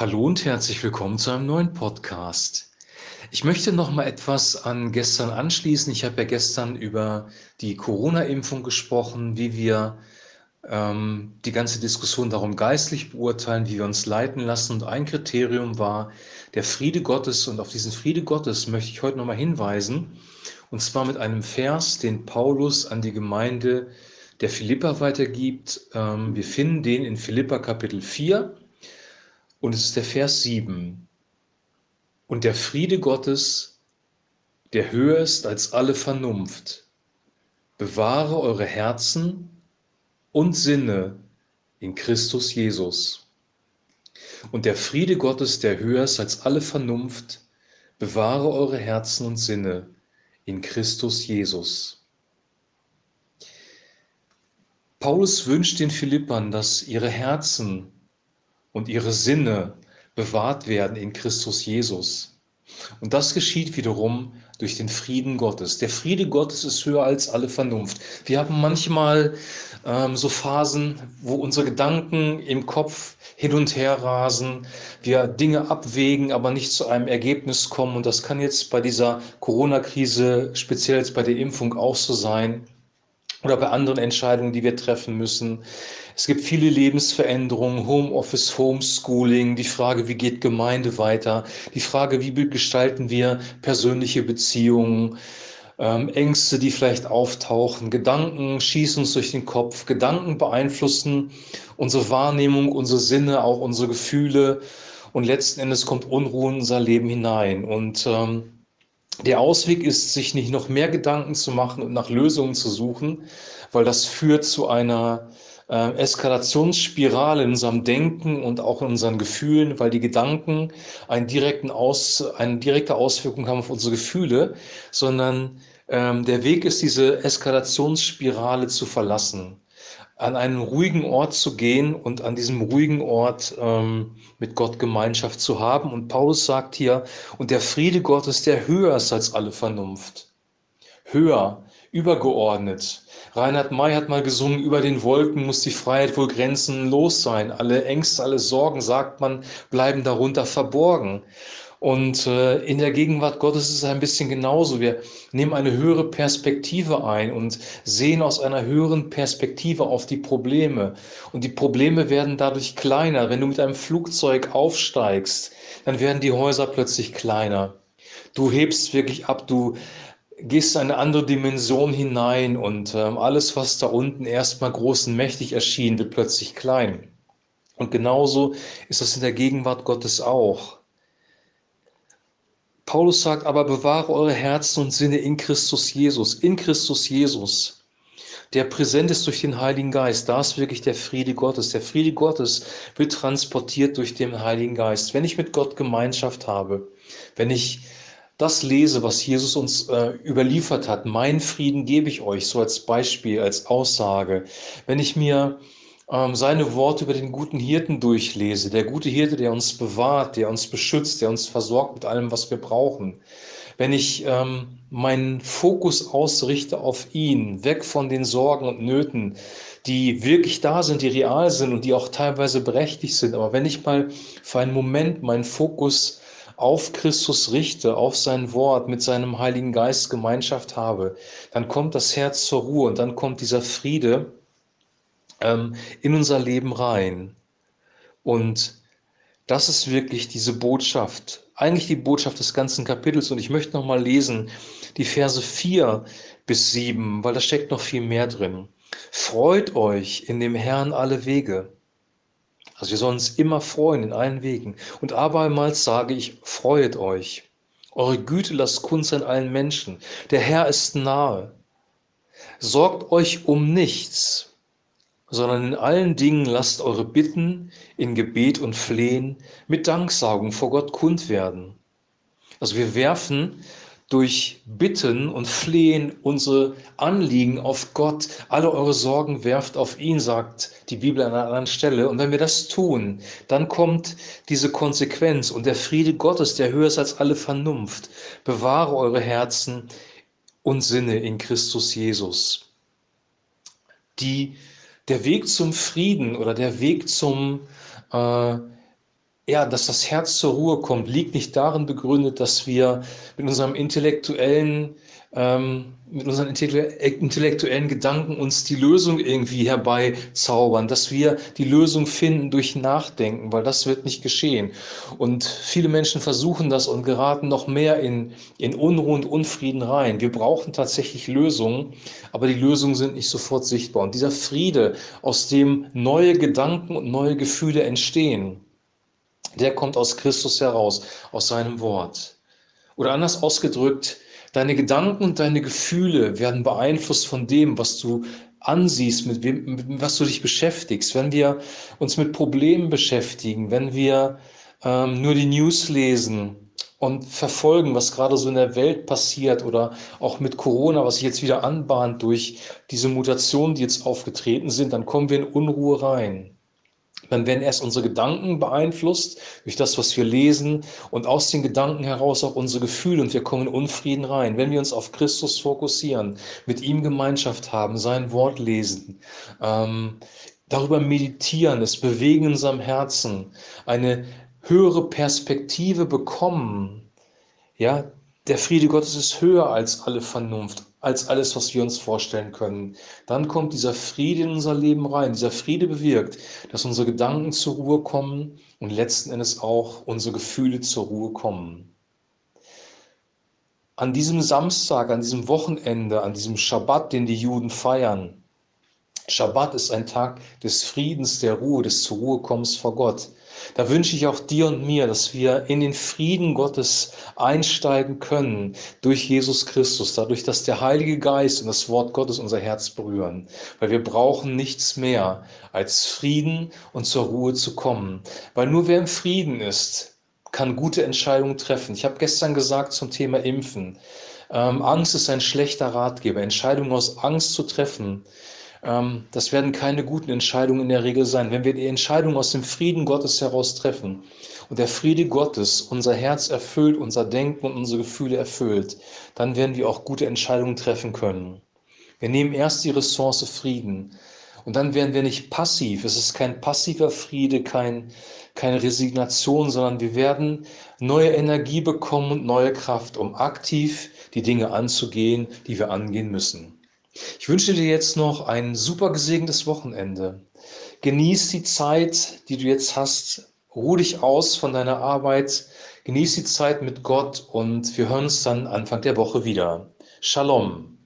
Hallo und herzlich willkommen zu einem neuen Podcast. Ich möchte noch mal etwas an gestern anschließen. Ich habe ja gestern über die Corona-Impfung gesprochen, wie wir ähm, die ganze Diskussion darum geistlich beurteilen, wie wir uns leiten lassen. Und ein Kriterium war der Friede Gottes. Und auf diesen Friede Gottes möchte ich heute noch mal hinweisen. Und zwar mit einem Vers, den Paulus an die Gemeinde der Philippa weitergibt. Ähm, wir finden den in Philippa Kapitel 4 und es ist der Vers 7. Und der Friede Gottes, der höher ist als alle Vernunft, bewahre eure Herzen und Sinne in Christus Jesus. Und der Friede Gottes, der höher ist als alle Vernunft, bewahre eure Herzen und Sinne in Christus Jesus. Paulus wünscht den Philippern, dass ihre Herzen und ihre Sinne bewahrt werden in Christus Jesus. Und das geschieht wiederum durch den Frieden Gottes. Der Friede Gottes ist höher als alle Vernunft. Wir haben manchmal ähm, so Phasen, wo unsere Gedanken im Kopf hin und her rasen, wir Dinge abwägen, aber nicht zu einem Ergebnis kommen. Und das kann jetzt bei dieser Corona-Krise, speziell jetzt bei der Impfung auch so sein oder bei anderen Entscheidungen, die wir treffen müssen. Es gibt viele Lebensveränderungen, Homeoffice, Homeschooling, die Frage, wie geht Gemeinde weiter, die Frage, wie gestalten wir persönliche Beziehungen, ähm, Ängste, die vielleicht auftauchen, Gedanken schießen uns durch den Kopf, Gedanken beeinflussen unsere Wahrnehmung, unsere Sinne, auch unsere Gefühle. Und letzten Endes kommt Unruhe in unser Leben hinein. Und ähm, der Ausweg ist, sich nicht noch mehr Gedanken zu machen und nach Lösungen zu suchen, weil das führt zu einer äh, Eskalationsspirale in unserem Denken und auch in unseren Gefühlen, weil die Gedanken einen direkten Aus, eine direkte Auswirkung haben auf unsere Gefühle, sondern ähm, der Weg ist, diese Eskalationsspirale zu verlassen an einen ruhigen Ort zu gehen und an diesem ruhigen Ort ähm, mit Gott Gemeinschaft zu haben. Und Paulus sagt hier, und der Friede Gottes, der höher ist als alle Vernunft. Höher, übergeordnet. Reinhard May hat mal gesungen, über den Wolken muss die Freiheit wohl grenzenlos sein. Alle Ängste, alle Sorgen, sagt man, bleiben darunter verborgen. Und äh, in der Gegenwart Gottes ist es ein bisschen genauso. Wir nehmen eine höhere Perspektive ein und sehen aus einer höheren Perspektive auf die Probleme. Und die Probleme werden dadurch kleiner. Wenn du mit einem Flugzeug aufsteigst, dann werden die Häuser plötzlich kleiner. Du hebst wirklich ab, du gehst in eine andere Dimension hinein und äh, alles, was da unten erstmal groß und mächtig erschien, wird plötzlich klein. Und genauso ist das in der Gegenwart Gottes auch. Paulus sagt aber, bewahre eure Herzen und Sinne in Christus Jesus, in Christus Jesus, der präsent ist durch den Heiligen Geist. Da ist wirklich der Friede Gottes. Der Friede Gottes wird transportiert durch den Heiligen Geist. Wenn ich mit Gott Gemeinschaft habe, wenn ich das lese, was Jesus uns äh, überliefert hat, mein Frieden gebe ich euch, so als Beispiel, als Aussage. Wenn ich mir ähm, seine Worte über den guten Hirten durchlese, der gute Hirte, der uns bewahrt, der uns beschützt, der uns versorgt mit allem, was wir brauchen, wenn ich ähm, meinen Fokus ausrichte auf ihn, weg von den Sorgen und Nöten, die wirklich da sind, die real sind und die auch teilweise berechtigt sind, aber wenn ich mal für einen Moment meinen Fokus auf Christus richte, auf sein Wort, mit seinem Heiligen Geist Gemeinschaft habe, dann kommt das Herz zur Ruhe und dann kommt dieser Friede, ähm, in unser Leben rein. Und das ist wirklich diese Botschaft, eigentlich die Botschaft des ganzen Kapitels. Und ich möchte noch mal lesen die Verse 4 bis 7, weil da steckt noch viel mehr drin. Freut euch in dem Herrn alle Wege. Also wir sollen uns immer freuen in allen Wegen. Und abermals sage ich, freuet euch. Eure Güte lasst kund sein allen Menschen. Der Herr ist nahe. Sorgt euch um nichts, sondern in allen Dingen lasst eure Bitten in Gebet und Flehen mit Danksagung vor Gott kund werden. Also wir werfen durch Bitten und Flehen unsere Anliegen auf Gott. Alle eure Sorgen werft auf ihn, sagt die Bibel an einer anderen Stelle. Und wenn wir das tun, dann kommt diese Konsequenz und der Friede Gottes, der höher ist als alle Vernunft. Bewahre eure Herzen und Sinne in Christus Jesus. Die der Weg zum Frieden oder der Weg zum, äh, ja, dass das Herz zur Ruhe kommt, liegt nicht darin begründet, dass wir mit unserem intellektuellen ähm, mit unseren intellektuellen Gedanken uns die Lösung irgendwie herbeizaubern, dass wir die Lösung finden durch Nachdenken, weil das wird nicht geschehen. Und viele Menschen versuchen das und geraten noch mehr in, in Unruhe und Unfrieden rein. Wir brauchen tatsächlich Lösungen, aber die Lösungen sind nicht sofort sichtbar. Und dieser Friede, aus dem neue Gedanken und neue Gefühle entstehen, der kommt aus Christus heraus, aus seinem Wort. Oder anders ausgedrückt, Deine Gedanken und deine Gefühle werden beeinflusst von dem, was du ansiehst, mit wem, mit was du dich beschäftigst. Wenn wir uns mit Problemen beschäftigen, wenn wir ähm, nur die News lesen und verfolgen, was gerade so in der Welt passiert oder auch mit Corona, was sich jetzt wieder anbahnt durch diese Mutationen, die jetzt aufgetreten sind, dann kommen wir in Unruhe rein. Dann werden erst unsere Gedanken beeinflusst durch das, was wir lesen und aus den Gedanken heraus auch unsere Gefühle und wir kommen in Unfrieden rein. Wenn wir uns auf Christus fokussieren, mit ihm Gemeinschaft haben, sein Wort lesen, ähm, darüber meditieren, es bewegen in unserem Herzen, eine höhere Perspektive bekommen, ja, der Friede Gottes ist höher als alle Vernunft, als alles, was wir uns vorstellen können. Dann kommt dieser Friede in unser Leben rein. Dieser Friede bewirkt, dass unsere Gedanken zur Ruhe kommen und letzten Endes auch unsere Gefühle zur Ruhe kommen. An diesem Samstag, an diesem Wochenende, an diesem Schabbat, den die Juden feiern, Schabbat ist ein Tag des Friedens, der Ruhe, des zur Ruhe kommens vor Gott. Da wünsche ich auch dir und mir, dass wir in den Frieden Gottes einsteigen können durch Jesus Christus, dadurch, dass der Heilige Geist und das Wort Gottes unser Herz berühren. Weil wir brauchen nichts mehr als Frieden und zur Ruhe zu kommen. Weil nur wer im Frieden ist, kann gute Entscheidungen treffen. Ich habe gestern gesagt zum Thema Impfen. Ähm, Angst ist ein schlechter Ratgeber. Entscheidungen aus Angst zu treffen, ähm, das werden keine guten Entscheidungen in der Regel sein. Wenn wir die Entscheidung aus dem Frieden Gottes heraus treffen und der Friede Gottes unser Herz erfüllt, unser Denken und unsere Gefühle erfüllt, dann werden wir auch gute Entscheidungen treffen können. Wir nehmen erst die Ressource Frieden und dann werden wir nicht passiv. Es ist kein passiver Friede, kein, keine Resignation, sondern wir werden neue Energie bekommen und neue Kraft, um aktiv die Dinge anzugehen, die wir angehen müssen. Ich wünsche dir jetzt noch ein super gesegnetes Wochenende. Genieß die Zeit, die du jetzt hast. Ruh dich aus von deiner Arbeit. Genieß die Zeit mit Gott und wir hören uns dann Anfang der Woche wieder. Shalom.